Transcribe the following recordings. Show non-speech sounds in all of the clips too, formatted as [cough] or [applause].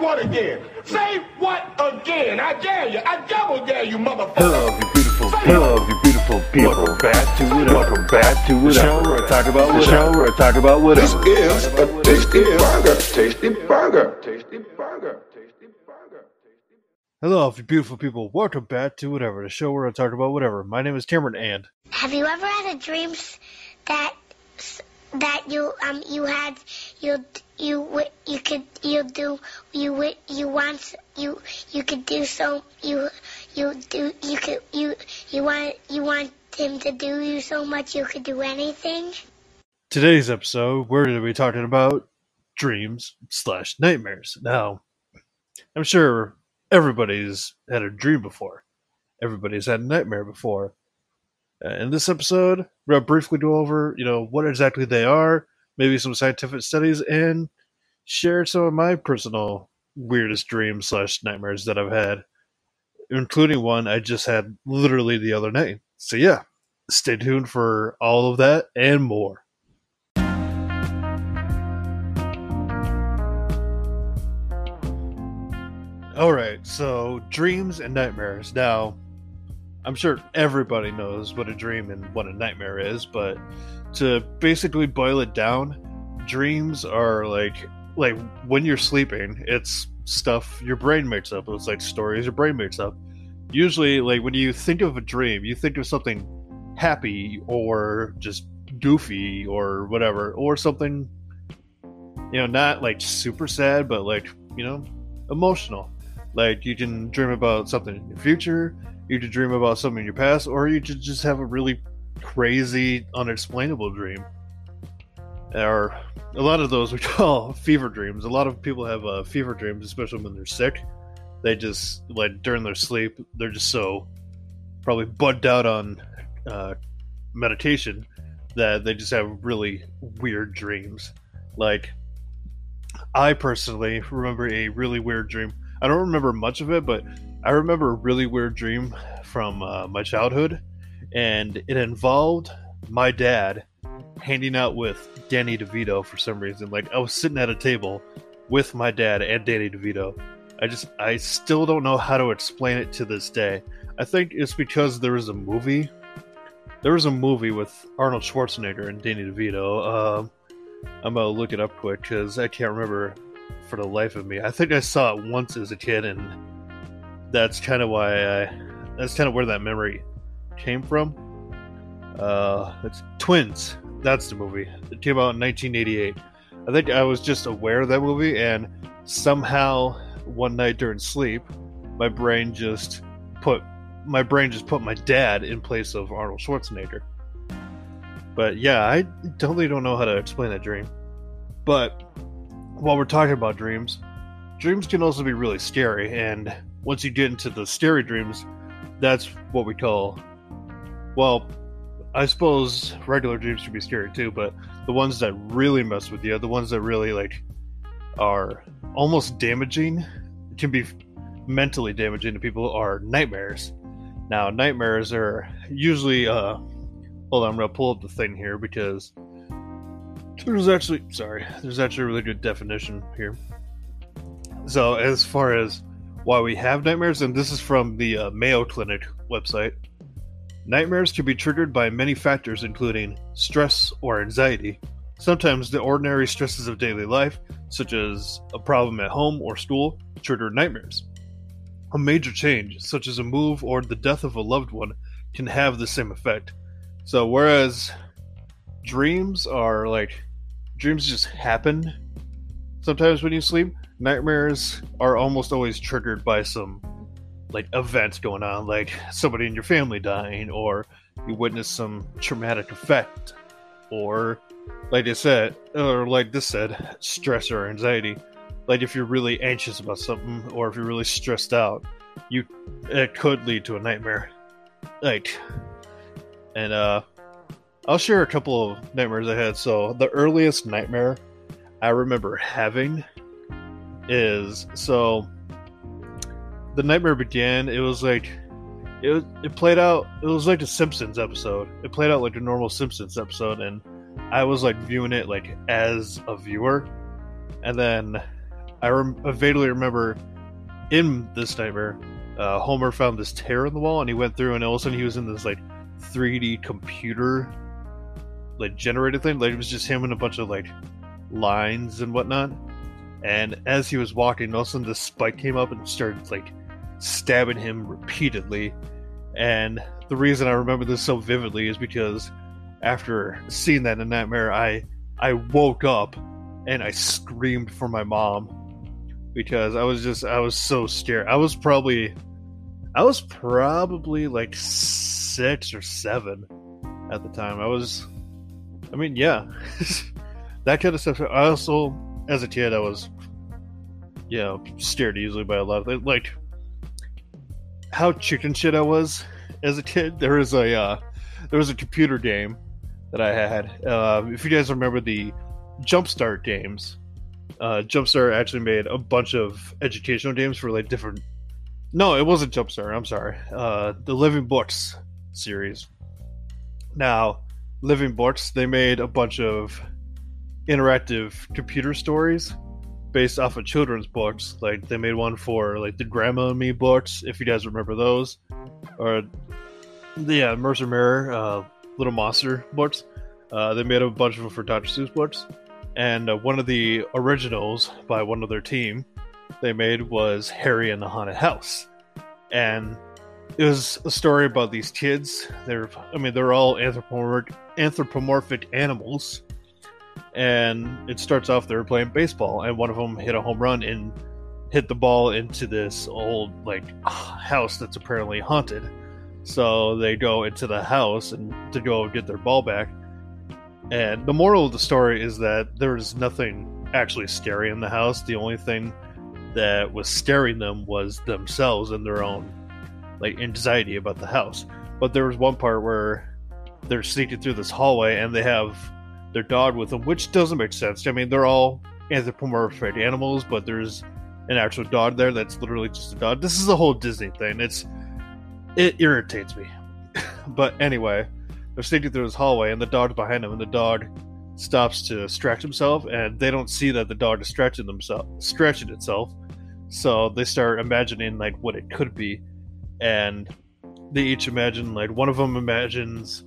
what again? Say what again? I dare you. I double dare you, motherfucker. Hello, you beautiful Hello, you beautiful people. Welcome back to it. Welcome back to it. The show where I talk about what. The show where I talk about what. This is a tasty burger. Tasty burger. Tasty burger. Tasty burger. Hello, you beautiful people. Welcome back to whatever, the show where I talk about whatever. My name is Cameron and Have you ever had a dream that that you um you had you you you could you do you you want you you could do so you you do you could you you want you want him to do you so much you could do anything? today's episode we're going to be talking about dreams slash nightmares. Now, I'm sure everybody's had a dream before. Everybody's had a nightmare before. In this episode, we're going to briefly go over, you know, what exactly they are, maybe some scientific studies, and share some of my personal weirdest dreams slash nightmares that I've had, including one I just had literally the other night. So yeah, stay tuned for all of that and more. All right, so dreams and nightmares. Now, I'm sure everybody knows what a dream and what a nightmare is, but to basically boil it down, dreams are like like when you're sleeping, it's stuff your brain makes up. It's like stories your brain makes up. Usually, like when you think of a dream, you think of something happy or just goofy or whatever, or something you know, not like super sad, but like, you know, emotional. Like you can dream about something in your future, you can dream about something in your past, or you could just have a really crazy, unexplainable dream. Or a lot of those we [laughs] call fever dreams. A lot of people have uh, fever dreams, especially when they're sick. They just like during their sleep, they're just so probably bugged out on uh, meditation that they just have really weird dreams. Like I personally remember a really weird dream. I don't remember much of it, but I remember a really weird dream from uh, my childhood, and it involved my dad hanging out with Danny DeVito for some reason. Like I was sitting at a table with my dad and Danny DeVito. I just I still don't know how to explain it to this day. I think it's because there was a movie. There was a movie with Arnold Schwarzenegger and Danny DeVito. Um, I'm gonna look it up quick because I can't remember for the life of me. I think I saw it once as a kid, and that's kind of why I. That's kind of where that memory came from. Uh, it's Twins. That's the movie. It came out in 1988. I think I was just aware of that movie, and somehow one night during sleep, my brain just put my brain just put my dad in place of Arnold Schwarzenegger. But yeah, I totally don't know how to explain that dream. But while we're talking about dreams, dreams can also be really scary. And once you get into the scary dreams, that's what we call, well, I suppose regular dreams can be scary too, but the ones that really mess with you, the ones that really like are almost damaging, can be mentally damaging to people, are nightmares. Now, nightmares are usually uh, Hold on, I'm gonna pull up the thing here because there's actually sorry, there's actually a really good definition here. So as far as why we have nightmares, and this is from the uh, Mayo Clinic website. Nightmares can be triggered by many factors, including stress or anxiety. Sometimes the ordinary stresses of daily life, such as a problem at home or school, trigger nightmares. A major change, such as a move or the death of a loved one, can have the same effect. So whereas dreams are like dreams just happen sometimes when you sleep, nightmares are almost always triggered by some like events going on, like somebody in your family dying, or you witness some traumatic effect, or like I said, or like this said, stress or anxiety. Like if you're really anxious about something, or if you're really stressed out, you it could lead to a nightmare. Like and uh I'll share a couple of nightmares I had. So the earliest nightmare I remember having is so the nightmare began. It was like it it played out. It was like a Simpsons episode. It played out like a normal Simpsons episode, and I was like viewing it like as a viewer, and then I, rem- I vaguely remember in this nightmare, uh, Homer found this tear in the wall, and he went through, and all of a sudden he was in this like 3D computer, like generated thing. Like it was just him and a bunch of like lines and whatnot. And as he was walking, all of a sudden this spike came up and started like stabbing him repeatedly. And the reason I remember this so vividly is because after seeing that in a nightmare, I I woke up and I screamed for my mom because I was just I was so scared. I was probably I was probably like six or seven at the time. I was I mean, yeah. [laughs] that kind of stuff. I also as a kid I was you know, scared easily by a lot of things. Like how chicken shit I was as a kid. There was a uh, there was a computer game that I had. Uh, if you guys remember the Jumpstart games, uh, Jumpstart actually made a bunch of educational games for like different. No, it wasn't Jumpstart. I'm sorry. Uh, the Living Books series. Now, Living Books they made a bunch of interactive computer stories based off of children's books. Like they made one for like the Grandma and Me books, if you guys remember those, or yeah, Mercer Mayer, uh, Little Monster books. Uh, they made a bunch of them for Dr. Seuss books, and uh, one of the originals by one of their team they made was Harry and the Haunted House, and it was a story about these kids. They're, I mean, they're all anthropomorphic, anthropomorphic animals and it starts off they're playing baseball and one of them hit a home run and hit the ball into this old like house that's apparently haunted. So they go into the house and to go get their ball back. And the moral of the story is that there's nothing actually scary in the house. The only thing that was scaring them was themselves and their own like anxiety about the house. But there was one part where they're sneaking through this hallway and they have their dog with them, which doesn't make sense. I mean, they're all anthropomorphic animals, but there's an actual dog there that's literally just a dog. This is a whole Disney thing. It's it irritates me. [laughs] but anyway, they're sneaking through this hallway, and the dog's behind them, and the dog stops to stretch himself, and they don't see that the dog is stretching themself, stretching itself. So they start imagining like what it could be, and they each imagine like one of them imagines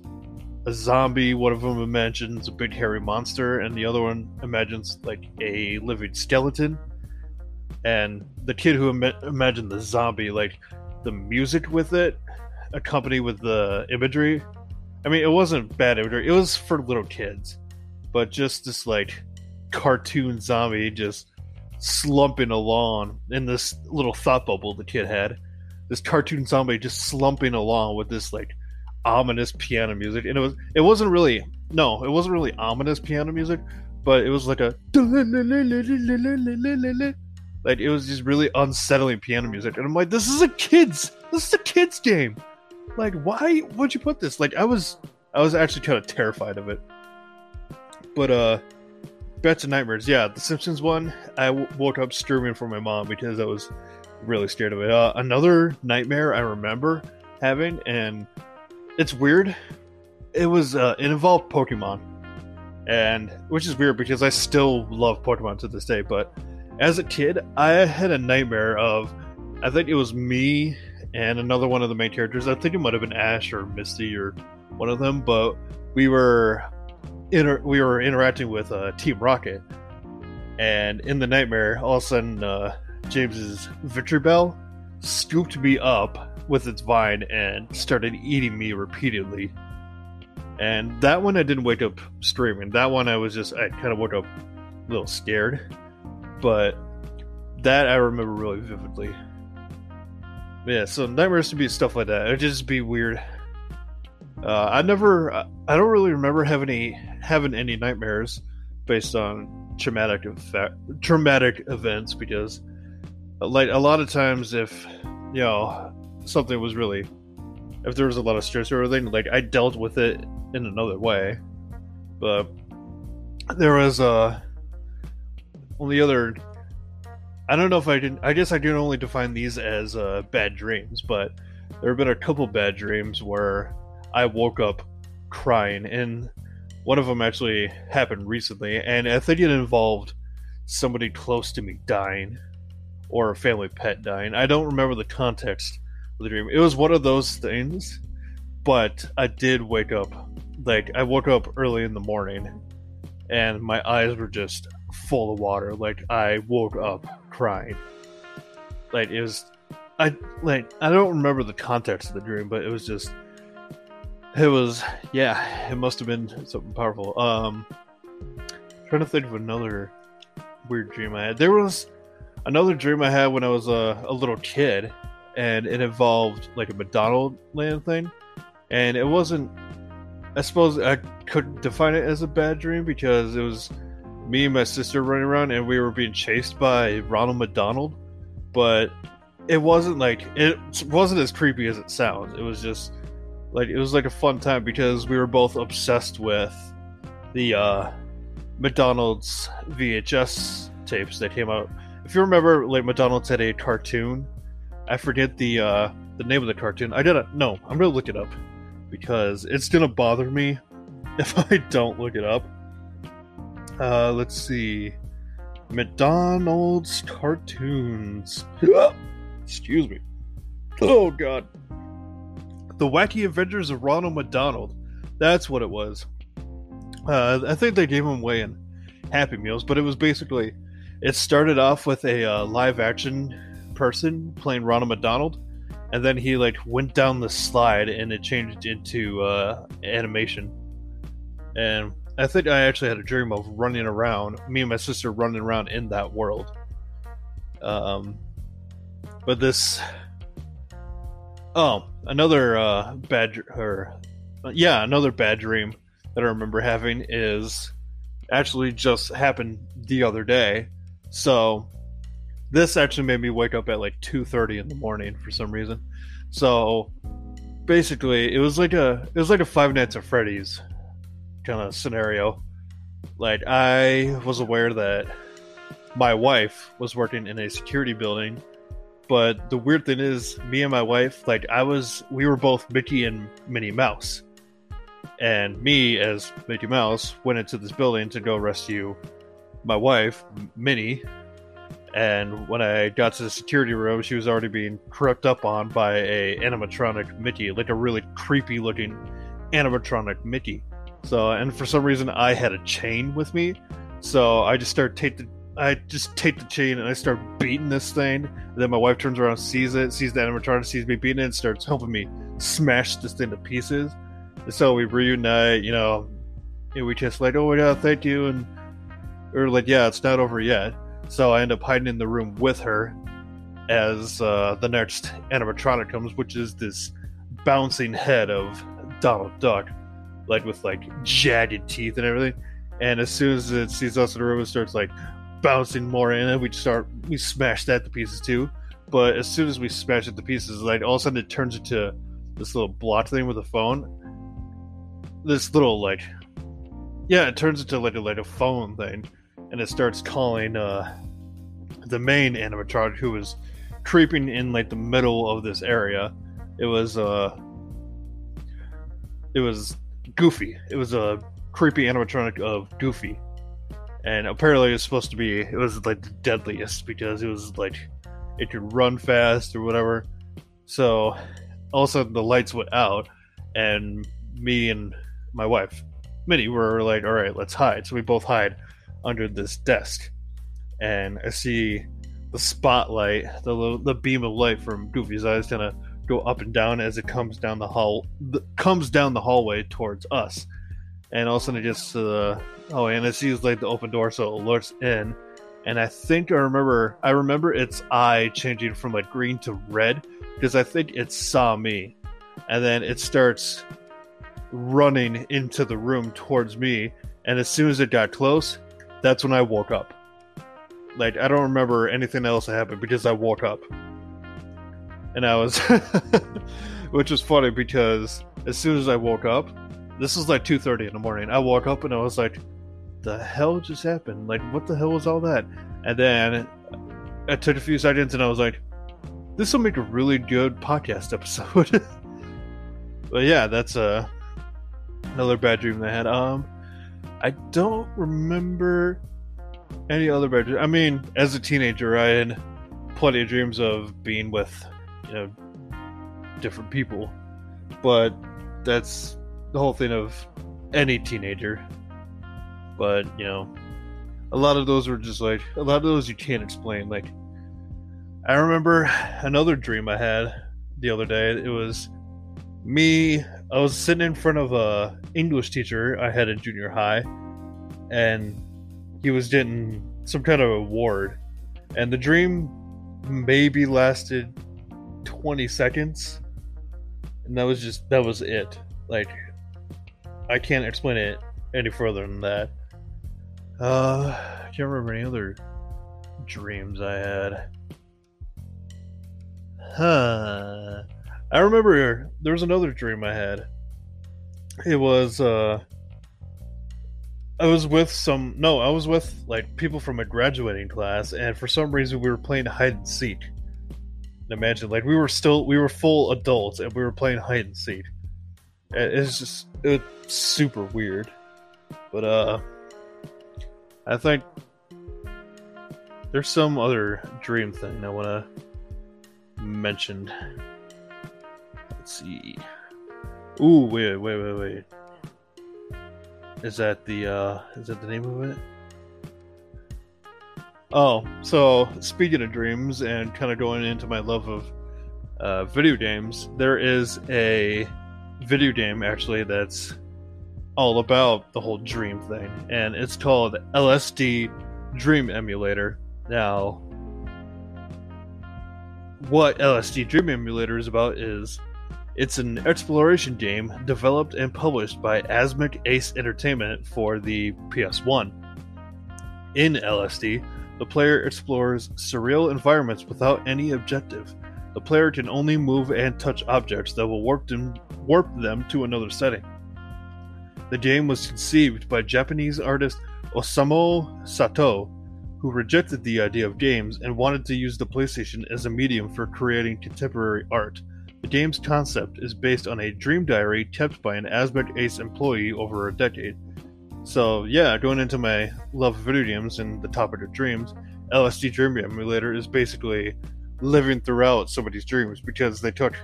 a zombie. One of them imagines a big hairy monster, and the other one imagines like a living skeleton. And the kid who Im- imagined the zombie, like the music with it, accompanied with the imagery. I mean, it wasn't bad imagery. It was for little kids, but just this like cartoon zombie just slumping along in this little thought bubble the kid had. This cartoon zombie just slumping along with this like ominous piano music, and it was it wasn't really no, it wasn't really ominous piano music, but it was like a like it was just really unsettling piano music, and I'm like, this is a kids, this is a kids game. Like, why would you put this? Like, I was I was actually kind of terrified of it. But uh, back to nightmares. Yeah, the Simpsons one. I w- woke up screaming for my mom because I was really scared of it. Uh, another nightmare I remember having, and it's weird. It was uh, it involved Pokemon, and which is weird because I still love Pokemon to this day. But as a kid, I had a nightmare of I think it was me and another one of the main characters. I think it might have been Ash or Misty or one of them, but we were inter- we were interacting with uh, Team Rocket, and in the nightmare, all of a sudden, uh, James's Bell scooped me up with its vine and started eating me repeatedly. And that one I didn't wake up screaming. That one I was just I kind of woke up a little scared. But that I remember really vividly. Yeah, so nightmares to be stuff like that. It'd just be weird. Uh, I never, I don't really remember having any having any nightmares based on traumatic effect, traumatic events because, like a lot of times, if you know something was really if there was a lot of stress or everything, like I dealt with it in another way. But there was uh on the other I don't know if I didn't I guess I can only define these as uh, bad dreams, but there have been a couple bad dreams where I woke up crying and one of them actually happened recently and I think it involved somebody close to me dying or a family pet dying. I don't remember the context the dream. It was one of those things, but I did wake up. Like, I woke up early in the morning and my eyes were just full of water. Like, I woke up crying. Like, it was. I like I don't remember the context of the dream, but it was just it was yeah, it must have been something powerful. Um trying to think of another weird dream I had. There was another dream I had when I was a, a little kid, and it involved like a McDonald land thing, and it wasn't. I suppose I could define it as a bad dream because it was me and my sister running around, and we were being chased by Ronald McDonald, but it wasn't like it wasn't as creepy as it sounds. It was just like it was like a fun time because we were both obsessed with the uh McDonald's VHS tapes that came out. If you remember, like McDonald's had a cartoon. I forget the uh, the name of the cartoon. I didn't. No, I'm gonna look it up because it's gonna bother me [laughs] if I don't look it up. Uh, let's see, McDonald's cartoons. [gasps] Excuse me. Oh God. The Wacky Adventures of Ronald McDonald. That's what it was. Uh, I think they gave him away in Happy Meals, but it was basically it started off with a uh, live action person playing Ronald McDonald, and then he like went down the slide and it changed into uh, animation. And I think I actually had a dream of running around, me and my sister running around in that world. Um, but this, oh, another uh, bad or yeah, another bad dream that I remember having is actually just happened the other day. So this actually made me wake up at like 2:30 in the morning for some reason. So basically, it was like a it was like a Five Nights at Freddy's kind of scenario. Like I was aware that my wife was working in a security building, but the weird thing is, me and my wife, like I was, we were both Mickey and Minnie Mouse and me as Mickey Mouse went into this building to go rescue my wife, Minnie. And when I got to the security room, she was already being crept up on by a animatronic Mickey, like a really creepy looking animatronic Mickey. So, and for some reason, I had a chain with me, so I just start take the I just take the chain and I start beating this thing. And then my wife turns around, sees it, sees the animatronic, sees me beating it, and starts helping me smash this thing to pieces so we reunite, you know, and we just like, oh my god, thank you, and or like, yeah, it's not over yet. So I end up hiding in the room with her as uh, the next animatronic comes, which is this bouncing head of Donald Duck, like with like jagged teeth and everything. And as soon as it sees us in the room, it starts like bouncing more in, and we start we smash that to pieces too. But as soon as we smash it to pieces, like all of a sudden it turns into this little blot thing with a phone, this little like yeah it turns into like a like a phone thing and it starts calling uh the main animatronic who was creeping in like the middle of this area. It was uh it was goofy. It was a creepy animatronic of goofy. And apparently it's supposed to be it was like the deadliest because it was like it could run fast or whatever. So all of a sudden the lights went out and me and my wife, Minnie, were like, all right, let's hide. So we both hide under this desk. And I see the spotlight, the little, the beam of light from Goofy's eyes kind of go up and down as it comes down the hall, the, comes down the hallway towards us. And all of a sudden it gets to the, oh, and it sees like the open door, so it looks in. And I think I remember, I remember its eye changing from like green to red because I think it saw me. And then it starts running into the room towards me, and as soon as it got close, that's when I woke up. Like I don't remember anything else that happened because I woke up. And I was [laughs] which was funny because as soon as I woke up, this was like 2:30 in the morning. I woke up and I was like the hell just happened? Like what the hell was all that? And then I took a few seconds and I was like this will make a really good podcast episode. [laughs] but yeah, that's uh another bad dream that I had. Um, I don't remember any other bad dream? I mean, as a teenager, I had plenty of dreams of being with, you know, different people. But that's the whole thing of any teenager. But, you know, a lot of those were just like, a lot of those you can't explain. Like, I remember another dream I had the other day. It was me, I was sitting in front of a English teacher I had in junior high, and he was getting some kind of award. And the dream maybe lasted 20 seconds. And that was just, that was it. Like, I can't explain it any further than that. Uh, I can't remember any other dreams I had. Huh. I remember there was another dream I had. It was uh I was with some no, I was with like people from a graduating class and for some reason we were playing hide and seek. Imagine like we were still we were full adults and we were playing hide and seek. It's just it was super weird. But uh I think there's some other dream thing I want to mention. Let's see. Ooh, wait, wait, wait, wait. Is that the uh is that the name of it? Oh, so speaking of dreams and kind of going into my love of uh, video games, there is a video game actually that's all about the whole dream thing, and it's called LSD Dream Emulator. Now, what LSD Dream Emulator is about is it's an exploration game developed and published by Asmik Ace Entertainment for the PS1. In LSD, the player explores surreal environments without any objective. The player can only move and touch objects that will warp them, warp them to another setting. The game was conceived by Japanese artist Osamu Sato, who rejected the idea of games and wanted to use the PlayStation as a medium for creating contemporary art. The game's concept is based on a dream diary kept by an Asmik Ace employee over a decade. So, yeah, going into my love of video games and the topic of dreams, LSD Dream Emulator is basically living throughout somebody's dreams because they took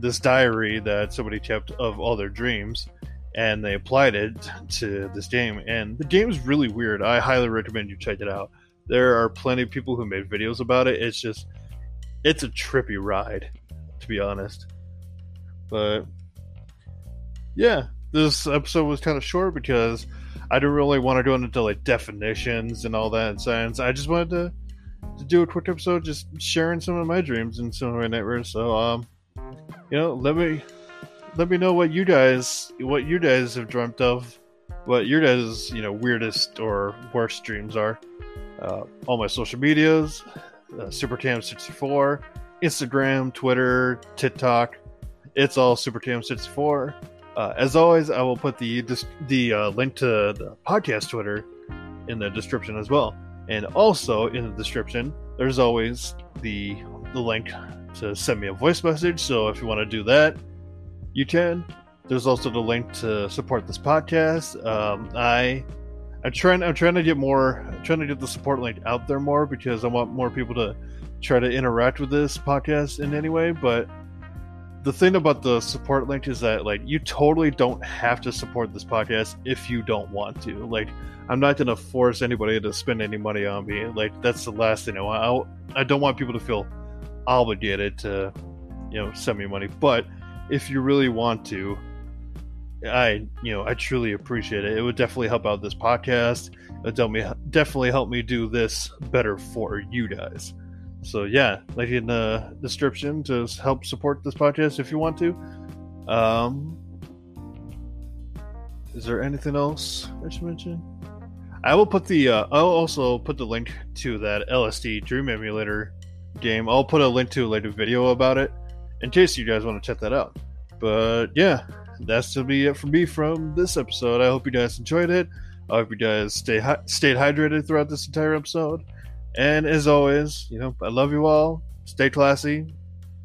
this diary that somebody kept of all their dreams and they applied it to this game. And the game is really weird. I highly recommend you check it out. There are plenty of people who made videos about it. It's just, it's a trippy ride, to be honest. But yeah, this episode was kind of short because I didn't really want to go into like definitions and all that in science. I just wanted to to do a quick episode, just sharing some of my dreams and some of my nightmares. So, um, you know, let me let me know what you guys what you guys have dreamt of, what your guys you know weirdest or worst dreams are. Uh, all my social medias, uh, SuperCam64, Instagram, Twitter, TikTok. It's all SuperCam64. Uh, as always, I will put the the uh, link to the podcast Twitter in the description as well. And also in the description, there's always the the link to send me a voice message. So if you want to do that, you can. There's also the link to support this podcast. Um, I I'm trying I'm trying to get more I'm trying to get the support link out there more because I want more people to try to interact with this podcast in any way. But the thing about the support link is that like you totally don't have to support this podcast if you don't want to. Like I'm not going to force anybody to spend any money on me. Like that's the last thing I want. I, I don't want people to feel obligated to you know send me money. But if you really want to, I you know I truly appreciate it. It would definitely help out this podcast. It would me definitely help me do this better for you guys. So yeah, like in the description to help support this podcast if you want to. Um, is there anything else I should mention? I will put the. Uh, I'll also put the link to that LSD Dream Emulator game. I'll put a link to a video about it in case you guys want to check that out. But yeah, that's to be it for me from this episode. I hope you guys enjoyed it. I hope you guys stay hi- stayed hydrated throughout this entire episode. And as always, you know, I love you all. Stay classy.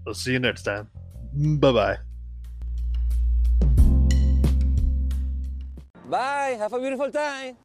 I'll see you next time. Bye bye. Bye. Have a beautiful time.